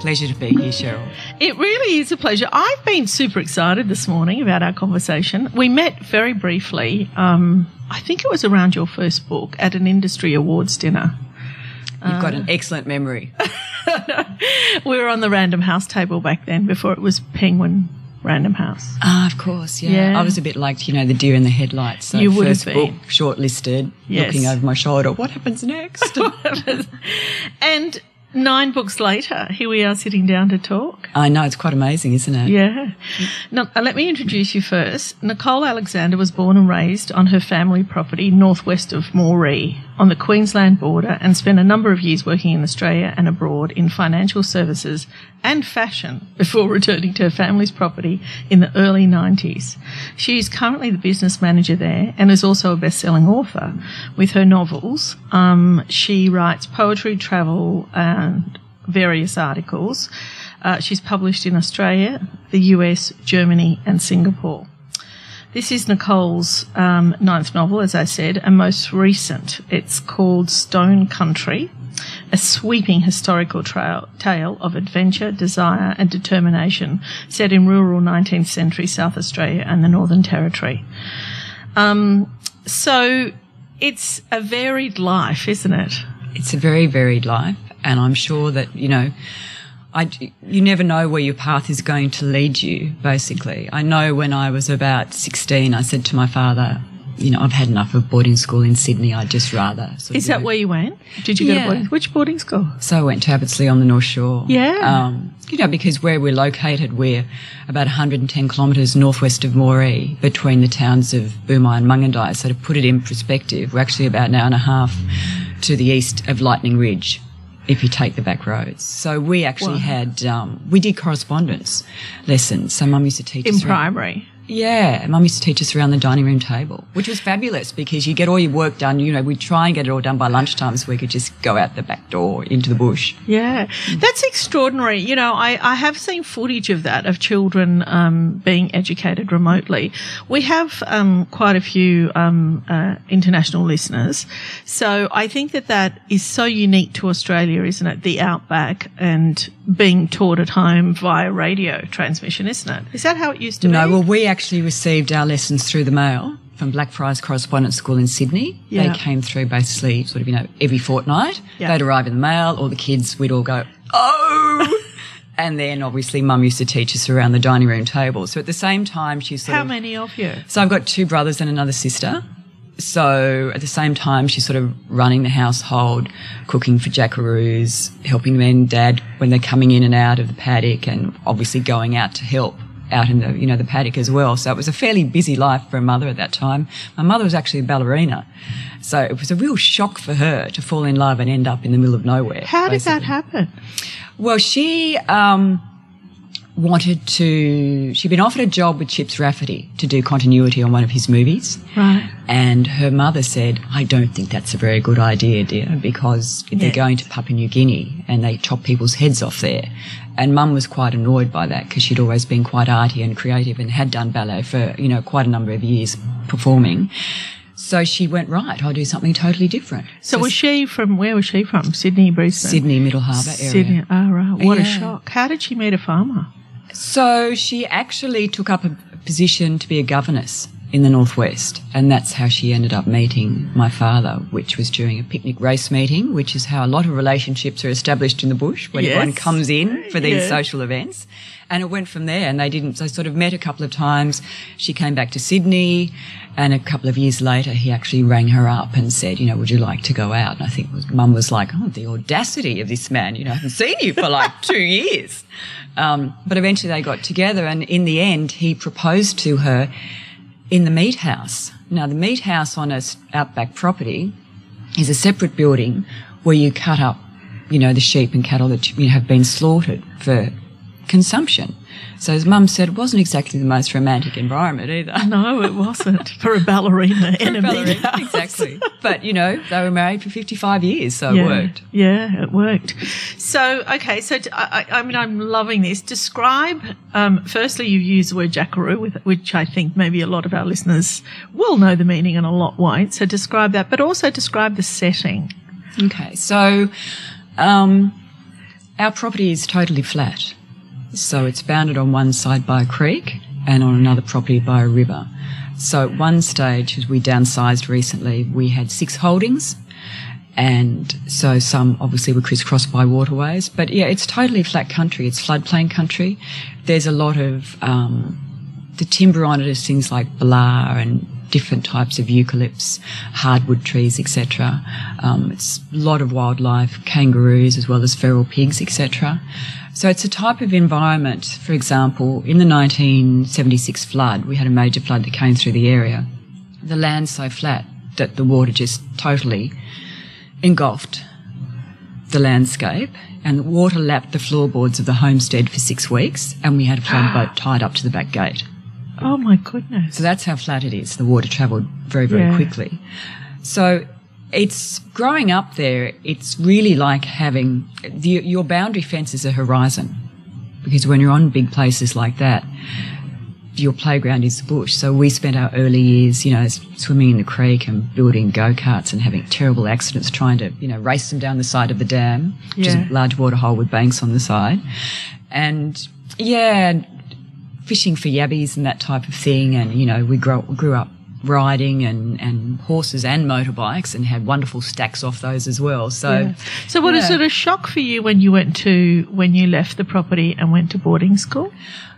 Pleasure to be here, Cheryl. It really is a pleasure. I've been super excited this morning about our conversation. We met very briefly, um, I think it was around your first book at an industry awards dinner. You've got an excellent memory. We were on the Random House table back then before it was Penguin Random House. Ah, of course, yeah. Yeah. I was a bit like, you know, the deer in the headlights. So You would have first been. book, shortlisted, Yes. looking over my shoulder. What happens next? and nine books later, here we are sitting down to talk. I know, it's quite amazing, isn't it? Yeah. Now, uh, let me introduce you first. Nicole Alexander was born and raised on her family property northwest of Moree on the Queensland border and spent a number of years working in Australia and abroad in financial services and fashion before returning to her family's property in the early 90s. She is currently the business manager there and is also a best-selling author. With her novels, um, she writes poetry, travel, and various articles. Uh, she's published in Australia, the US, Germany, and Singapore. This is Nicole's um, ninth novel, as I said, and most recent. It's called Stone Country, a sweeping historical trail, tale of adventure, desire, and determination set in rural 19th century South Australia and the Northern Territory. Um, so it's a varied life, isn't it? It's a very varied life, and I'm sure that, you know, I, you never know where your path is going to lead you, basically. I know when I was about 16, I said to my father, you know, I've had enough of boarding school in Sydney. I'd just rather. Sort Is that where you went? Did you go to boarding? Which boarding school? So I went to Abbotsleigh on the North Shore. Yeah. Um, you know, because where we're located, we're about 110 kilometres northwest of Moree, between the towns of Boomi and Mungindi. So to put it in perspective, we're actually about an hour and a half to the east of Lightning Ridge. If you take the back roads, so we actually Wow. had um, we did correspondence lessons. So mum used to teach In us around- primary. Yeah, mum used to teach us around the dining room table, which was fabulous because you get all your work done. You know, we'd try and get it all done by lunchtime so we could just go out the back door into the bush. Yeah, that's extraordinary. You know, I, I have seen footage of that, of children um, being educated remotely. We have um, quite a few um, uh, international listeners. So I think that that is so unique to Australia, isn't it? The outback and being taught at home via radio transmission, isn't it? Is that how it used to No, be? No, well, we actually received our lessons through the mail from Blackfriars Correspondence School in Sydney. Yeah. They came through basically sort of, you know, every fortnight. Yeah. They'd arrive in the mail, all the kids, we'd all go, oh! and then obviously mum used to teach us around the dining room table. So at the same time, she sort how of. many of you? So I've got two brothers and another sister. So at the same time, she's sort of running the household, cooking for jackaroos, helping men, dad when they're coming in and out of the paddock, and obviously going out to help out in the you know the paddock as well. So it was a fairly busy life for a mother at that time. My mother was actually a ballerina, so it was a real shock for her to fall in love and end up in the middle of nowhere. How did that happen? Well, she um, wanted to. She'd been offered a job with Chips Rafferty to do continuity on one of his movies. Right. And her mother said, I don't think that's a very good idea, dear, because Yeah. they're going to Papua New Guinea and they chop people's heads off there. And mum was quite annoyed by that because she'd always been quite arty and creative and had done ballet for, you know, quite a number of years performing. So she went, right, I'll do something totally different. So was she from, where was she from? Sydney, Brisbane? Sydney, Middle Harbour area. Sydney. Oh, right. What a shock. How did she meet a farmer? So she actually took up a position to be a governess in the northwest, and that's how she ended up meeting my father, which was during a picnic race meeting, which is how a lot of relationships are established in the bush when Yes. everyone comes in for these Yeah. social events. And it went from there, and they didn't. They sort of met a couple of times. She came back to Sydney, and a couple of years later, he actually rang her up and said, "You know, would you like to go out?" And I think Mum was like, "Oh, the audacity of this man! You know, I haven't seen you for like two years." Um, but eventually, they got together, and in the end, he proposed to her in the meat house. Now, the meat house on a outback property is a separate building where you cut up, you know, the sheep and cattle that you have been slaughtered for consumption. So his mum said it wasn't exactly the most romantic environment either. No, it wasn't for a ballerina in a house. exactly. But, you know, they were married for 55 years, so yeah, it worked. Yeah, it worked. So, okay, so t- I, I- mean, I'm loving this. Describe, um, firstly, you've used the word jackaroo, with, which I think maybe a lot of our listeners will know the meaning and a lot won't. So describe that, but also describe the setting. Okay, so um, our property is totally flat. So it's bounded on one side by a creek and on another property by a river. So at one stage, as we downsized recently, we had six holdings. And so some obviously were crisscrossed by waterways. But yeah, it's totally flat country. It's floodplain country. There's a lot of, um, the timber on it is things like belah and different types of eucalypts, hardwood trees, etc. Um, it's a lot of wildlife, kangaroos as well as feral pigs, etc. So it's a type of environment. For example, in the 1976 flood, we had a major flood that came through the area. The land's so flat that the water just totally engulfed the landscape and the water lapped the floorboards of the homestead for six weeks and we had a flood boat tied up to the back gate. Oh my goodness. So that's how flat it is. The water travelled very, very Yeah. quickly. So it's growing up there. It's really like having the, your boundary fence is a horizon because when you're on big places like that, your playground is the bush. So we spent our early years, you know, swimming in the creek and building go-karts and having terrible accidents trying to, you know, race them down the side of the dam, which Yeah. is a large water hole with banks on the side. And yeah, fishing for yabbies and that type of thing. And, you know, we grew, grew up riding and, and horses and motorbikes and had wonderful stacks off those as well. So, Yeah. So, what yeah. is it a shock for you when you went to when you left the property and went to boarding school?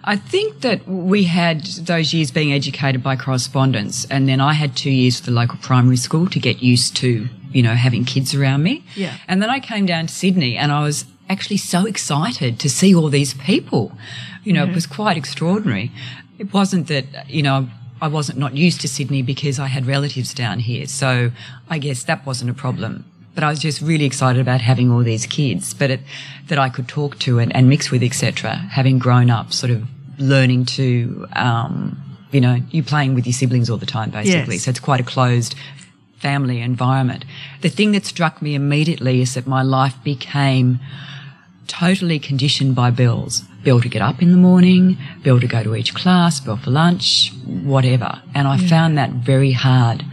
I think that we had those years being educated by correspondence, and then I had two years at the local primary school to get used to, you know, having kids around me. Yeah. And then I came down to Sydney, and I was actually so excited to see all these people. You know, it was quite extraordinary. It wasn't that, you know, I wasn't not used to Sydney because I had relatives down here, so I guess that wasn't a problem. But I was just really excited about having all these kids, but it, that I could talk to and, and mix with, etc. Having grown up, sort of learning to, um, you know, you playing with your siblings all the time, basically. Yes. So it's quite a closed family environment. The thing that struck me immediately is that my life became totally conditioned by bells. Bell to get up in the morning, bell to go to each class, bell for lunch, whatever. And I found that very hard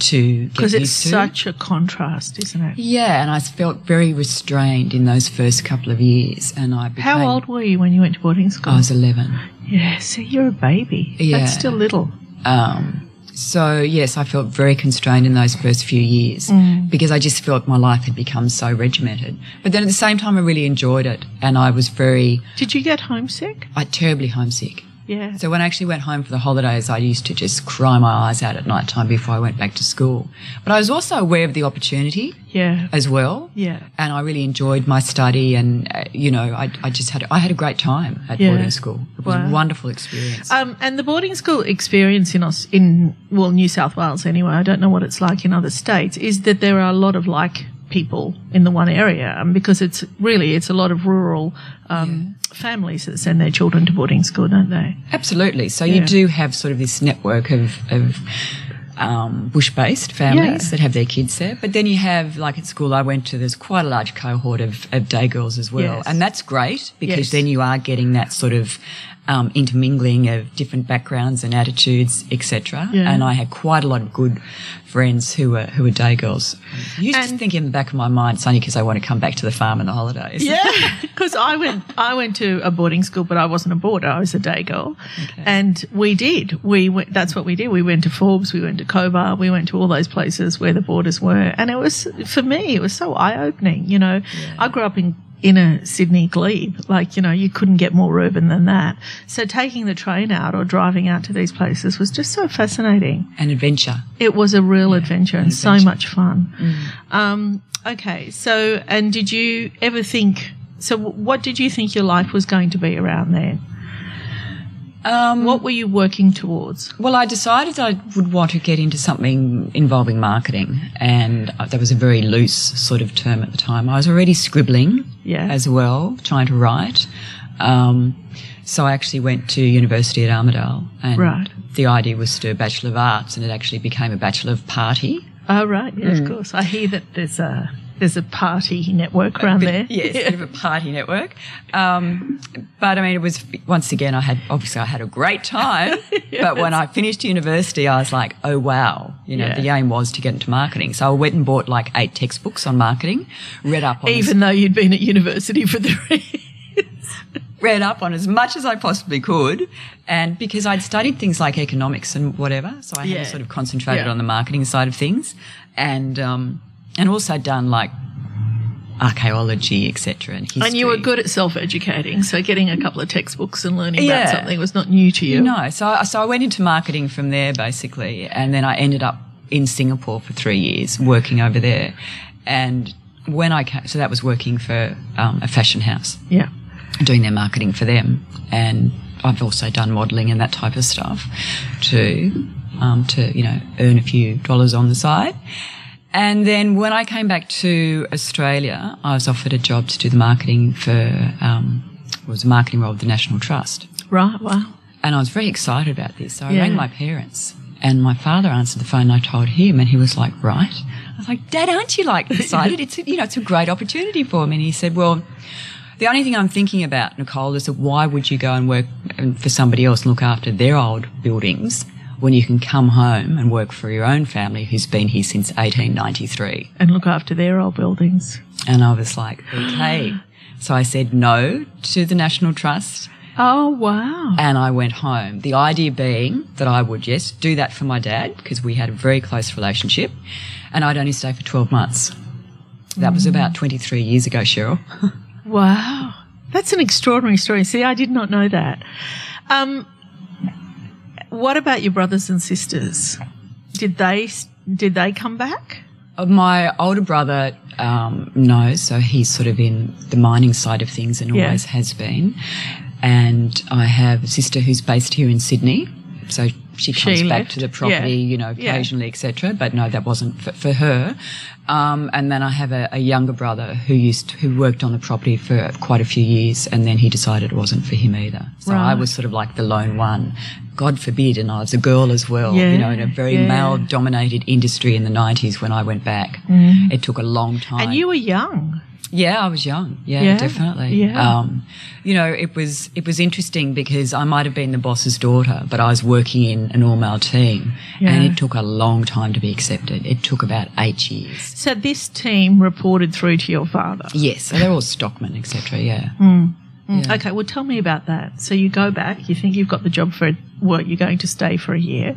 to get Because it's such a contrast, isn't it? yeah, and I felt very restrained in those first couple of years. And I became, How old were you when you went to boarding school? I was 11. yeah, so you're a baby. Yeah. That's still little. Um, so yes, I felt very constrained in those first few years Mm. because I just felt my life had become so regimented. But then at the same time, I really enjoyed it, and I was very, Did you get homesick? I terribly homesick. Yeah. So when I actually went home for the holidays, I used to just cry my eyes out at night time before I went back to school. But I was also aware of the opportunity yeah. as well. Yeah. And I really enjoyed my study, and uh, you know, I, I just had I had a great time at Yeah. boarding school. It was Wow. a wonderful experience. Um, and the boarding school experience in us in well New South Wales anyway. I don't know what it's like in other states. Is that there are a lot of like people in the one area, um, because it's really it's a lot of rural um, families that send their children to boarding school, don't they? Absolutely. So Yeah. you do have sort of this network of, of um, bush-based families Yeah. that have their kids there, but then you have, like at school I went to, there's quite a large cohort of, of day girls as well, Yes. and that's great because Yes. then you are getting that sort of um, intermingling of different backgrounds and attitudes, etc. Yeah. And I had quite a lot of good friends who were who were day girls. I used to think in the back of my mind, it's only because I want to come back to the farm in the holidays. Yeah, because I went I went to a boarding school, but I wasn't a boarder. I was a day girl, and we did. We went, that's what we did. We went to Forbes, we went to Cobar, we went to all those places where the boarders were, and it was for me it was so eye opening. You know, I grew up in inner Sydney glebe, like you know you couldn't get more urban than that. So taking the train out or driving out to these places was just so fascinating. An adventure. It was a real adventure and so much fun. Um, okay, so and did you ever think? So, what did you think your life was going to be around there? Um, What were you working towards? Well, I decided I would want to get into something involving marketing, and uh, that was a very loose sort of term at the time. I was already scribbling Yeah. as well, trying to write. Um, so I actually went to university at Armidale, and Right. the idea was to do a Bachelor of Arts, and it actually became a Bachelor of Party. Oh, right, yeah, Mm. of course. I hear that there's a there's a party network around there. Yes, a bit of a party network. Um, but I mean, it was once again. I had obviously I had a great time. But when I finished university, I was like, oh wow, you know, Yeah. the aim was to get into marketing. So I went and bought like eight textbooks on marketing, read up on Even though you'd been at university for three. read up on as much as I possibly could, and because I'd studied things like economics and whatever, so I Yeah. had sort of concentrated Yeah. on the marketing side of things, and um, and also done like archaeology, etc., and history. and you were good at self educating, so getting a couple of textbooks and learning Yeah. about something was not new to you. No, so I- so I went into marketing from there basically, and then I ended up in Singapore for three years working over there, and when I came, so that was working for um, a fashion house, Yeah. doing their marketing for them, and I've also done modelling and that type of stuff to um, to you know earn a few dollars on the side. And then when I came back to Australia, I was offered a job to do the marketing for um, it was a marketing role of the National Trust. Right. Wow. And I was very excited about this. So I Yeah. rang my parents and my father answered the phone and I told him and he was like, right. I was like, Dad, aren't you like excited? it's, a, you know, it's a great opportunity for me. And he said, well, the only thing I'm thinking about, Nicole, is that why would you go and work um, for somebody else and look after their old buildings when you can come home and work for your own family who's been here since 1893? And look after their old buildings. And I was like, okay. So I said no to the National Trust Oh wow. and I went home. The idea being that I would, yes, do that for my dad because we had a very close relationship and I'd only stay for 12 months. That was about 23 years ago, Cheryl. Wow. That's an extraordinary story. See, I did not know that. Um, what about your brothers and sisters? Did they did they come back? Uh, My older brother um, knows, so he's sort of in the mining side of things and Yeah. always has been. And I have a sister who's based here in Sydney, so she comes She back left. to the property, Yeah. you know, Yeah. occasionally, etc. But no, that wasn't for, for her. Um, and then I have a, a younger brother who used who worked on the property for quite a few years, and then he decided it wasn't for him either. So I was sort of like the lone one. God forbid, and I was a girl as well, Yeah, you know, in a very yeah. male dominated industry in the 90s when I went back. It took a long time. Mm. And you were young. Yeah, I was young. Yeah, Yeah, definitely. yeah. Um, you know, it was it was interesting because I might have been the boss's daughter, but I was working in an all male team, and it took a long time to be accepted. It took about eight years. So this team reported through to your father. Yes, so they're all stockmen, etc. Yeah. Mm. Yeah. Okay, well, tell me about that. So you go back, you think you've got the job for work, you're going to stay for a year.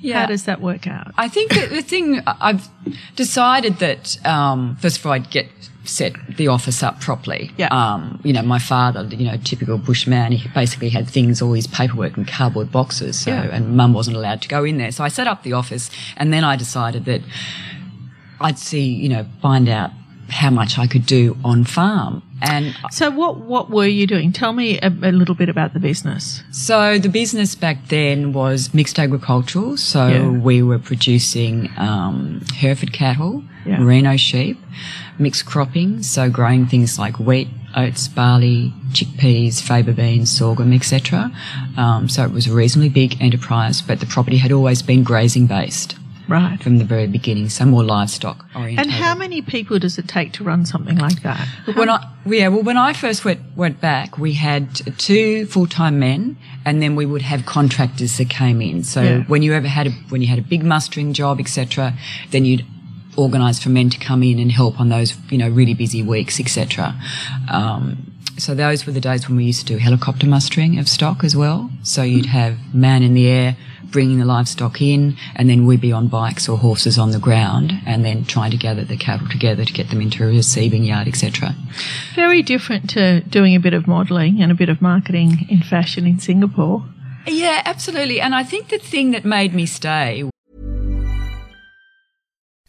Yeah. How does that work out? I think that the thing I've decided that um, first of all I'd get set the office up properly. Yeah. Um, you know, my father, you know, typical bushman, he basically had things, all his paperwork in cardboard boxes. So, Yeah. and mum wasn't allowed to go in there. So I set up the office and then I decided that I'd see, you know, find out how much I could do on farm. And So what what were you doing? Tell me a, a little bit about the business. So the business back then was mixed agricultural. So Yeah. we were producing um, Hereford cattle, Yeah. merino sheep, mixed cropping. So growing things like wheat, oats, barley, chickpeas, faba beans, sorghum, etc. Um, so it was a reasonably big enterprise, but the property had always been grazing based. Right. from the very beginning. So more livestock oriented. And how many people does it take to run something like that? When I yeah, well, when I first went went back, we had two full time men, and then we would have contractors that came in. So Yeah. when you ever had a when you had a big mustering job, etc., then you'd organise for men to come in and help on those you know really busy weeks, etc. Um, so those were the days when we used to do helicopter mustering of stock as well. So you'd have man in the air bringing the livestock in, and then we'd be on bikes or horses on the ground, and then trying to gather the cattle together to get them into a receiving yard, etc. Very different to doing a bit of modelling and a bit of marketing in fashion in Singapore. Yeah, absolutely. And I think the thing that made me stay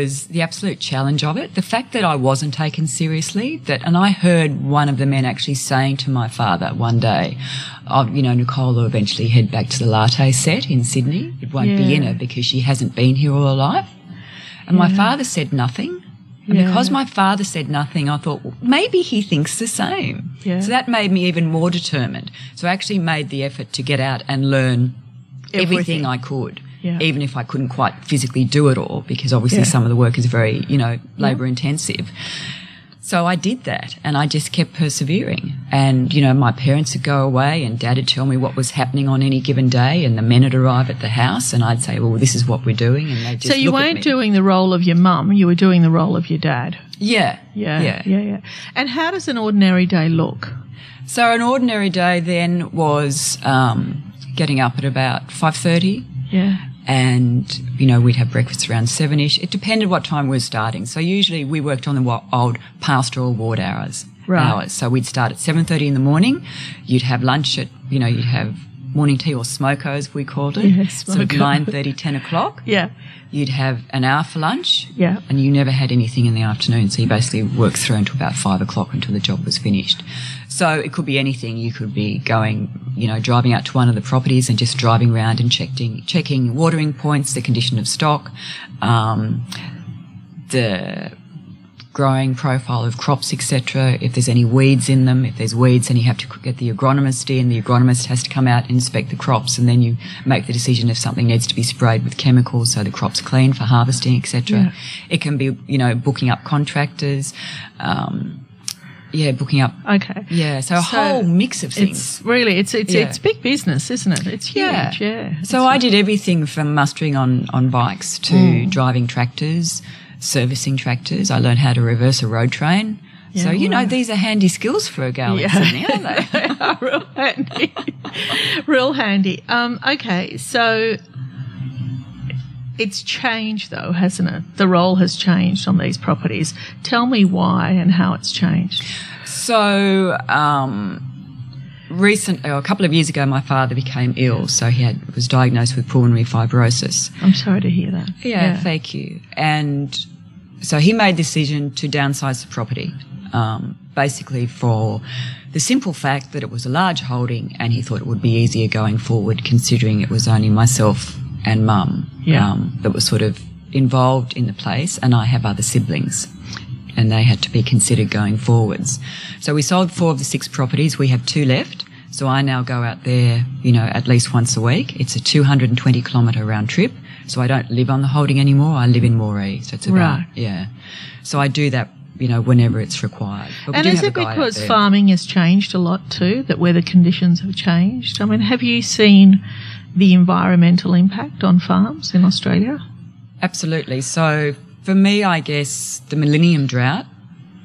Was the absolute challenge of it. The fact that I wasn't taken seriously, that, and I heard one of the men actually saying to my father one day, oh, you know, Nicole will eventually head back to the latte set in Sydney. It won't be in her because she hasn't been here all her life. And my father said nothing. And Yeah. because my father said nothing, I thought, well, maybe he thinks the same. Yeah. So that made me even more determined. So I actually made the effort to get out and learn everything, Everything. I could. Yeah. Even if I couldn't quite physically do it all, because obviously Yeah. some of the work is very, you know, labour intensive. So I did that and I just kept persevering. And, you know, my parents would go away and dad would tell me what was happening on any given day and the men would arrive at the house and I'd say, well, this is what we're doing. And they'd just so you weren't doing the role of your mum, you were doing the role of your dad. Yeah. Yeah, Yeah. yeah, yeah. And how does an ordinary day look? So an ordinary day then was, um, getting up at about 5.30 Yeah. And you know we'd have breakfast around seven-ish. It depended what time we were starting. So usually we worked on the old pastoral ward hours. Right. Hours. So we'd start at seven thirty in the morning. You'd have lunch at you know you'd have morning tea or smoko as we called it. Yeah, sort of smoko. nine thirty, ten o'clock. Yeah. You'd have an hour for lunch. Yeah. And you never had anything in the afternoon. So you basically worked through until about five o'clock until the job was finished. So it could be anything. You could be going, you know, driving out to one of the properties and just driving around and checking, checking watering points, the condition of stock, um, the growing profile of crops, etc. If there's any weeds in them, if there's weeds, then you have to get the agronomist in. The agronomist has to come out inspect the crops, and then you make the decision if something needs to be sprayed with chemicals so the crop's clean for harvesting, etc. Yeah. It can be, you know, booking up contractors. Um, yeah, booking up. Okay. Yeah, so a So whole mix of things. It's really it's it's Yeah. it's big business, isn't it? It's huge. Yeah. So I did everything from mustering on, on bikes to Mm. driving tractors, servicing tractors. I learned how to reverse a road train. so, Yeah, you know, these are handy skills for a girl in Sydney, aren't they? real handy. real handy. Um, okay, so it's changed though, hasn't it? The role has changed on these properties. Tell me why and how it's changed. So, um, recently, or a couple of years ago, my father became ill. So he had, was diagnosed with pulmonary fibrosis. I'm sorry to hear that. Yeah, thank you. And so he made the decision to downsize the property, um, basically for the simple fact that it was a large holding and he thought it would be easier going forward considering it was only myself and mum Yeah. um, that were sort of involved in the place and I have other siblings and they had to be considered going forwards. So we sold four of the six properties. We have two left. So I now go out there, you know, at least once a week. It's a 220 kilometre round trip. So I don't live on the holding anymore. I live in Moree. So it's about, Right. yeah. So I do that, you know, whenever it's required. And is it a guy out because farming has changed a lot too, that weather conditions have changed? I mean, have you seen the environmental impact on farms in Australia? Absolutely. So for me, I guess the millennium drought,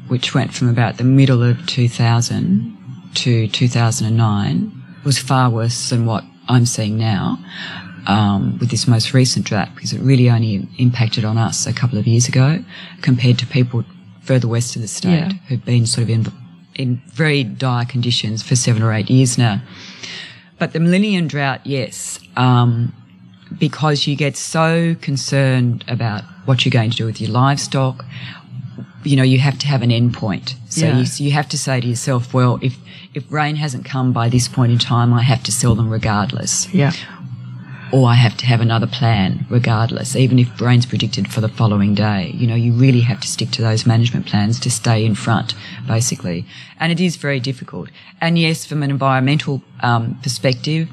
which went from about the middle of 2000 to 2009, was far worse than what I'm seeing now um, with this most recent drought because it really only impacted on us a couple of years ago compared to people further west of the state Yeah. who've been sort of in, in very dire conditions for seven or eight years now. But the millennium drought, yes, um, because you get so concerned about what you're going to do with your livestock. You know, you have to have an end point. So Yeah. you, you have to say to yourself, well, if, if rain hasn't come by this point in time, I have to sell them regardless Yeah. or I have to have another plan regardless, even if rain's predicted for the following day. You know, you really have to stick to those management plans to stay in front, basically. And it is very difficult. And yes, from an environmental um, perspective,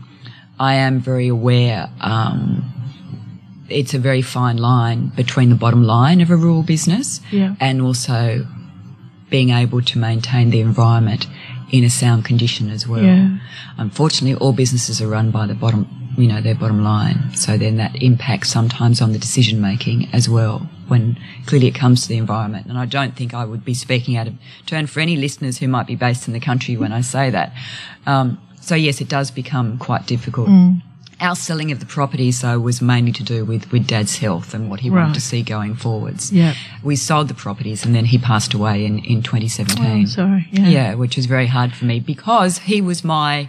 I am very aware um, it's a very fine line between the bottom line of a rural business Yeah. and also being able to maintain the environment in a sound condition as well. Yeah. Unfortunately, all businesses are run by the bottom, you know, their bottom line. So then that impacts sometimes on the decision making as well when clearly it comes to the environment. And I don't think I would be speaking out of turn for any listeners who might be based in the country when I say that. Um, so yes, it does become quite difficult. Mm. Our selling of the properties, though, was mainly to do with, with Dad's health and what he wanted to see going forwards. Yeah. We sold the properties and then he passed away in, in 2017. Oh, sorry. Yeah. Yeah, which was very hard for me because he was my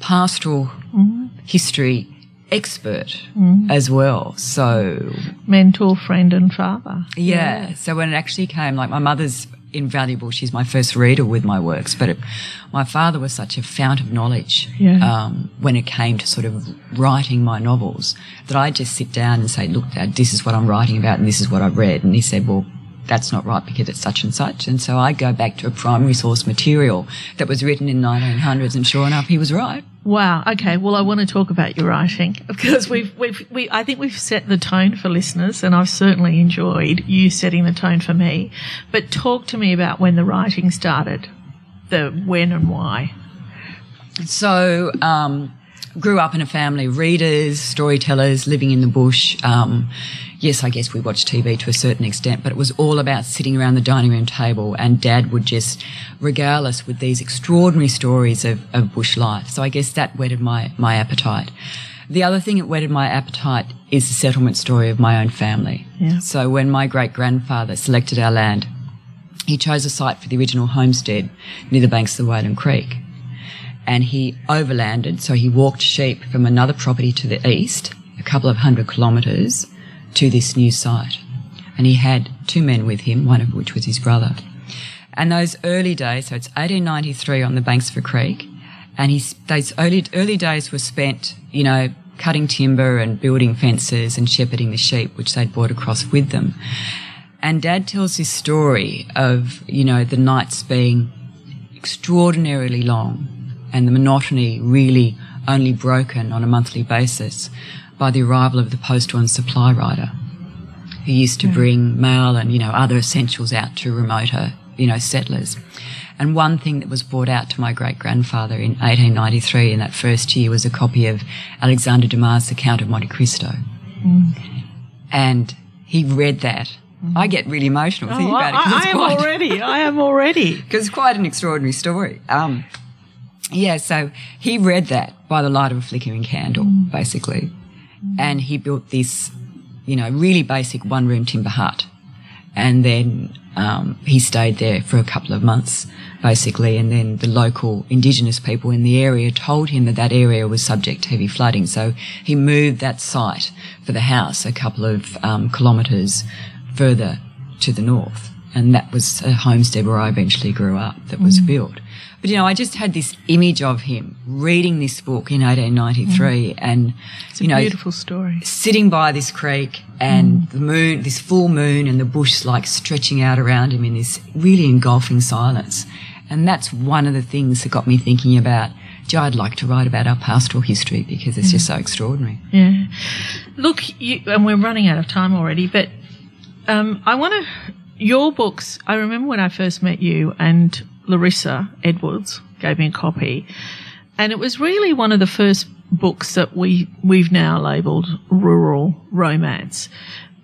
pastoral mm. history expert mm. as well. So, Mentor, friend, and father. yeah. So when it actually came, like my mother's invaluable. She's my first reader with my works, but it, my father was such a fount of knowledge Yeah. um, when it came to sort of writing my novels that I'd just sit down and say, look, Dad, this is what I'm writing about and this is what I've read. And he said, well, that's not right because it's such and such. And so I'd go back to a primary source material that was written in 1900s and sure enough, he was right. Wow. Okay. Well, I want to talk about your writing because we've we've we I think we've set the tone for listeners, and I've certainly enjoyed you setting the tone for me. But talk to me about when the writing started, the when and why. So, um, grew up in a family of readers, storytellers, living in the bush. Um, yes, I guess we watched TV to a certain extent, but it was all about sitting around the dining room table and dad would just regale us with these extraordinary stories of, of bush life. So I guess that whetted my, my appetite. The other thing that whetted my appetite is the settlement story of my own family. Yeah. So when my great grandfather selected our land, he chose a site for the original homestead near the banks of the Whalan Creek and he overlanded. So he walked sheep from another property to the east, a couple of hundred kilometres, to this new site. And he had two men with him, one of which was his brother. And those early days, so it's 1893 on the banks of a creek, and he, those early, early days were spent, you know, cutting timber and building fences and shepherding the sheep, which they'd brought across with them. And Dad tells this story of, you know, the nights being extraordinarily long and the monotony really only broken on a monthly basis by the arrival of the postal and supply rider who used to hmm. bring mail and, you know, other essentials out to remoter, uh, you know, settlers. And one thing that was brought out to my great grandfather in 1893 in that first year was a copy of Alexander Dumas' The Count of Monte Cristo. Hmm. And he read that. Hmm. I get really emotional oh, thinking Oh, about it 'cause I, I am quite- already. I am already. because it's quite an extraordinary story. Um, yeah, so he read that by the light of a flickering candle, basically, and he built this, you know, really basic one-room timber hut, and then um, he stayed there for a couple of months, basically, and then the local indigenous people in the area told him that that area was subject to heavy flooding, so he moved that site for the house a couple of um, kilometres further to the north. And that was a homestead where I eventually grew up that was built. But you know, I just had this image of him reading this book in 1893 mm. and, It's a you know, beautiful story. sitting by this creek and mm. the moon, this full moon and the bush like stretching out around him in this really engulfing silence. And that's one of the things that got me thinking about, gee, I'd like to write about our pastoral history because it's mm. just so extraordinary. Yeah. Look, you, and we're running out of time already, but um, I want to. Your books, I remember when I first met you and Larissa Edwards gave me a copy, and it was really one of the first books that we we've now labelled rural romance.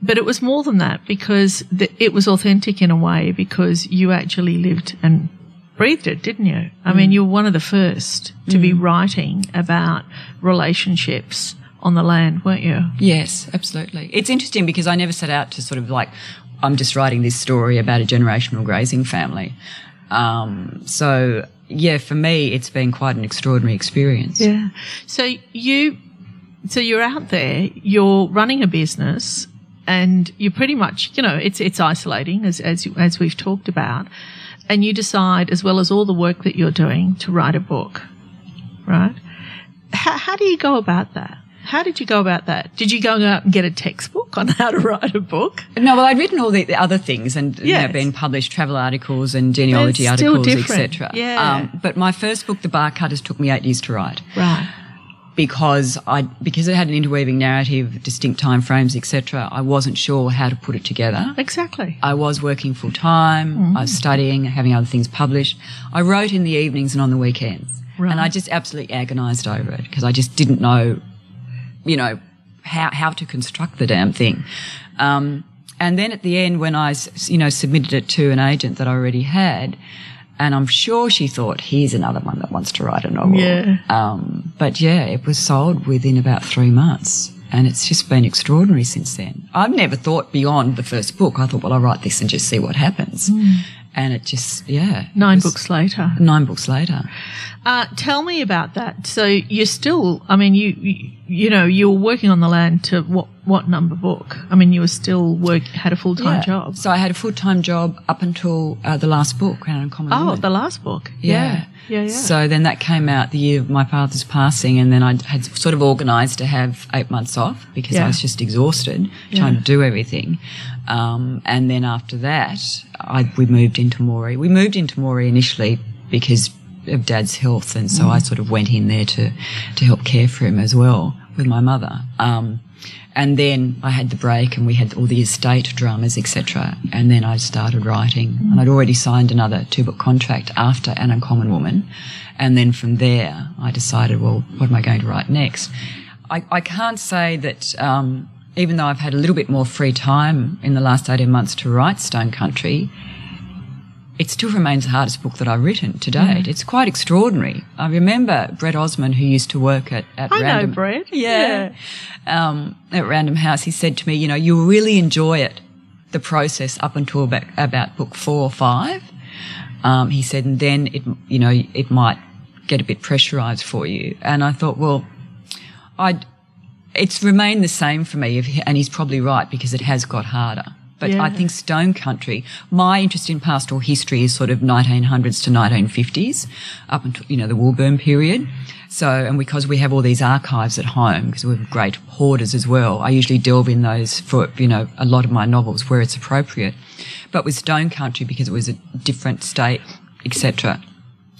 But it was more than that because the, it was authentic in a way because you actually lived and breathed it, didn't you? I mean, mm. you were one of the first to be mm. writing about relationships on the land, weren't you? Yes, absolutely. It's interesting because I never set out to sort of like, I'm just writing this story about a generational grazing family. Um, so yeah, for me, it's been quite an extraordinary experience. Yeah. So you, so you're out there, you're running a business, and you're pretty much, you know, it's it's isolating as as as we've talked about, and you decide, as well as all the work that you're doing, to write a book, right? How, how do you go about that? How did you go about that? Did you go out and get a textbook on how to write a book? No, well, I'd written all the, the other things and you know, been published travel articles and genealogy articles, etc. Yeah. Um, but my first book, The Bark Cutters, took me eight years to write. Right. because I because it had an interweaving narrative, distinct time frames, etc. I wasn't sure how to put it together. Exactly. I was working full time. I was studying, having other things published. I wrote in the evenings and on the weekends, Right. and I just absolutely agonised over it because I just didn't know, you know, how how to construct the damn thing. Um, and then at the end, when I, you know, submitted it to an agent that I already had, and I'm sure she thought, here's another one that wants to write a novel. Yeah. Um, but yeah, it was sold within about three months. And it's just been extraordinary since then. I've never thought beyond the first book. I thought, well, I'll write this and just see what happens. And it just, yeah. Nine books later. Nine books later. Uh, tell me about that. So you're still, I mean, you, you, you know, you were working on the land to what, what number book? I mean, you were still work, had a full time Yeah. job. So I had a full time job up until uh, the last book, An Uncommon Oh, Woman. the last book. Yeah. Yeah. Yeah. So then that came out the year of my father's passing, and then I had sort of organised to have eight months off because Yeah. I was just exhausted trying to do everything. Um, and then after that, I, we moved into Moree. We moved into Moree initially because of Dad's health, and so I Mm. sort of went in there to to help care for him as well with my mother. Um, and then I had the break, and we had all the estate dramas, etc. And then I started writing, and I'd already signed another two book contract after An Uncommon Woman. And then from there, I decided, well, what am I going to write next? I, I can't say that, um, even though I've had a little bit more free time in the last 18 months to write Stone Country, it still remains the hardest book that I've written to date. It's quite extraordinary. I remember Brett Osmond, who used to work at, at I know Random. Brett. Yeah. Um, at Random House, he said to me, you know, you'll really enjoy it, the process up until about, about book four or five. Um, he said, and then it, you know, it might get a bit pressurized for you. And I thought, well, I'd, it's remained the same for me, if, and he's probably right because it has got harder. But Yeah. I think Stone Country, my interest in pastoral history is sort of 1900s to 1950s, up until, you know, the wool boom period. So, and because we have all these archives at home, because we're great hoarders as well, I usually delve in those for, you know, a lot of my novels where it's appropriate. But with Stone Country, because it was a different state, etc.,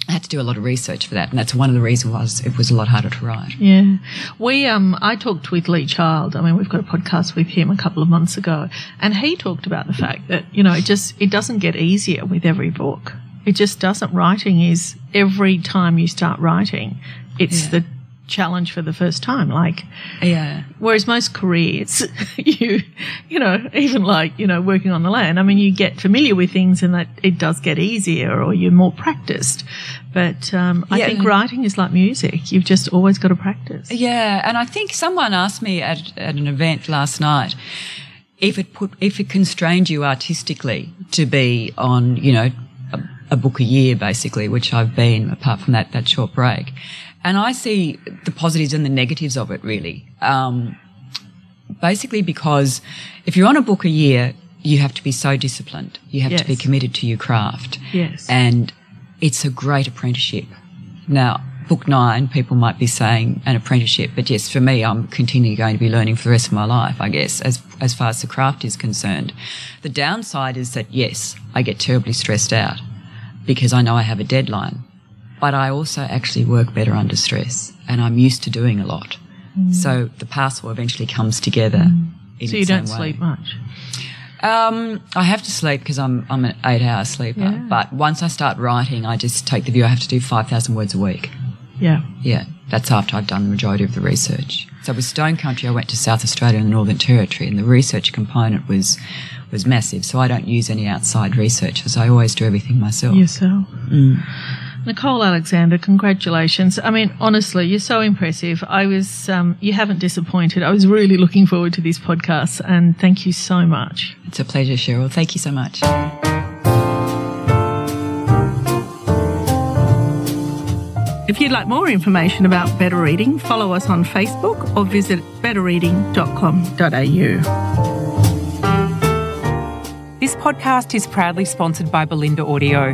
I had to do a lot of research for that, and that's one of the reasons was it was a lot harder to write. Yeah. We, um, I talked with Lee Child. I mean, we've got a podcast with him a couple of months ago, and he talked about the fact that, you know, it just, it doesn't get easier with every book. It just doesn't. Writing is every time you start writing, it's the challenge for the first time. Like, Yeah. Whereas most careers, you, you know, even like, you know, working on the land, I mean, you get familiar with things and that it does get easier or you're more practiced. But um, I Yeah. think writing is like music. You've just always got to practice. Yeah, and I think someone asked me at, at an event last night if it put if it constrained you artistically to be on, you know, a, a book a year basically, which I've been apart from that that short break. And I see the positives and the negatives of it really. Um, basically because if you're on a book a year, you have to be so disciplined. You have to be committed to your craft. Yes. And it's a great apprenticeship. Now, book nine, people might be saying an apprenticeship, but yes, for me, I'm continually going to be learning for the rest of my life, I guess, as, as far as the craft is concerned. The downside is that, yes, I get terribly stressed out because I know I have a deadline, but I also actually work better under stress and I'm used to doing a lot. Mm. So the parcel eventually comes together. Mm. in so you don't own way. sleep much. Um, I have to sleep because I'm I'm an eight hour sleeper. Yeah. But once I start writing, I just take the view I have to do five thousand words a week. Yeah. Yeah, That's after I've done the majority of the research. So with Stone Country, I went to South Australia and the Northern Territory, and the research component was was massive. So I don't use any outside researchers. I always do everything myself. Yourself. Mm. Nicole Alexander, congratulations. I mean, honestly, you're so impressive. I was, um, you haven't disappointed. I was really looking forward to this podcast, and thank you so much. It's a pleasure, Cheryl. Thank you so much. If you'd like more information about Better Reading, follow us on Facebook or visit betterreading.com.au. This podcast is proudly sponsored by Bolinda Audio.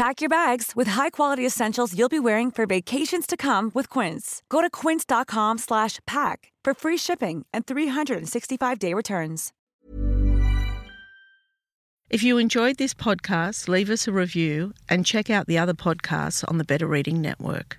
Pack your bags with high-quality essentials you'll be wearing for vacations to come with Quince. Go to quince.com slash pack for free shipping and 365-day returns. If you enjoyed this podcast, leave us a review and check out the other podcasts on the Better Reading Network.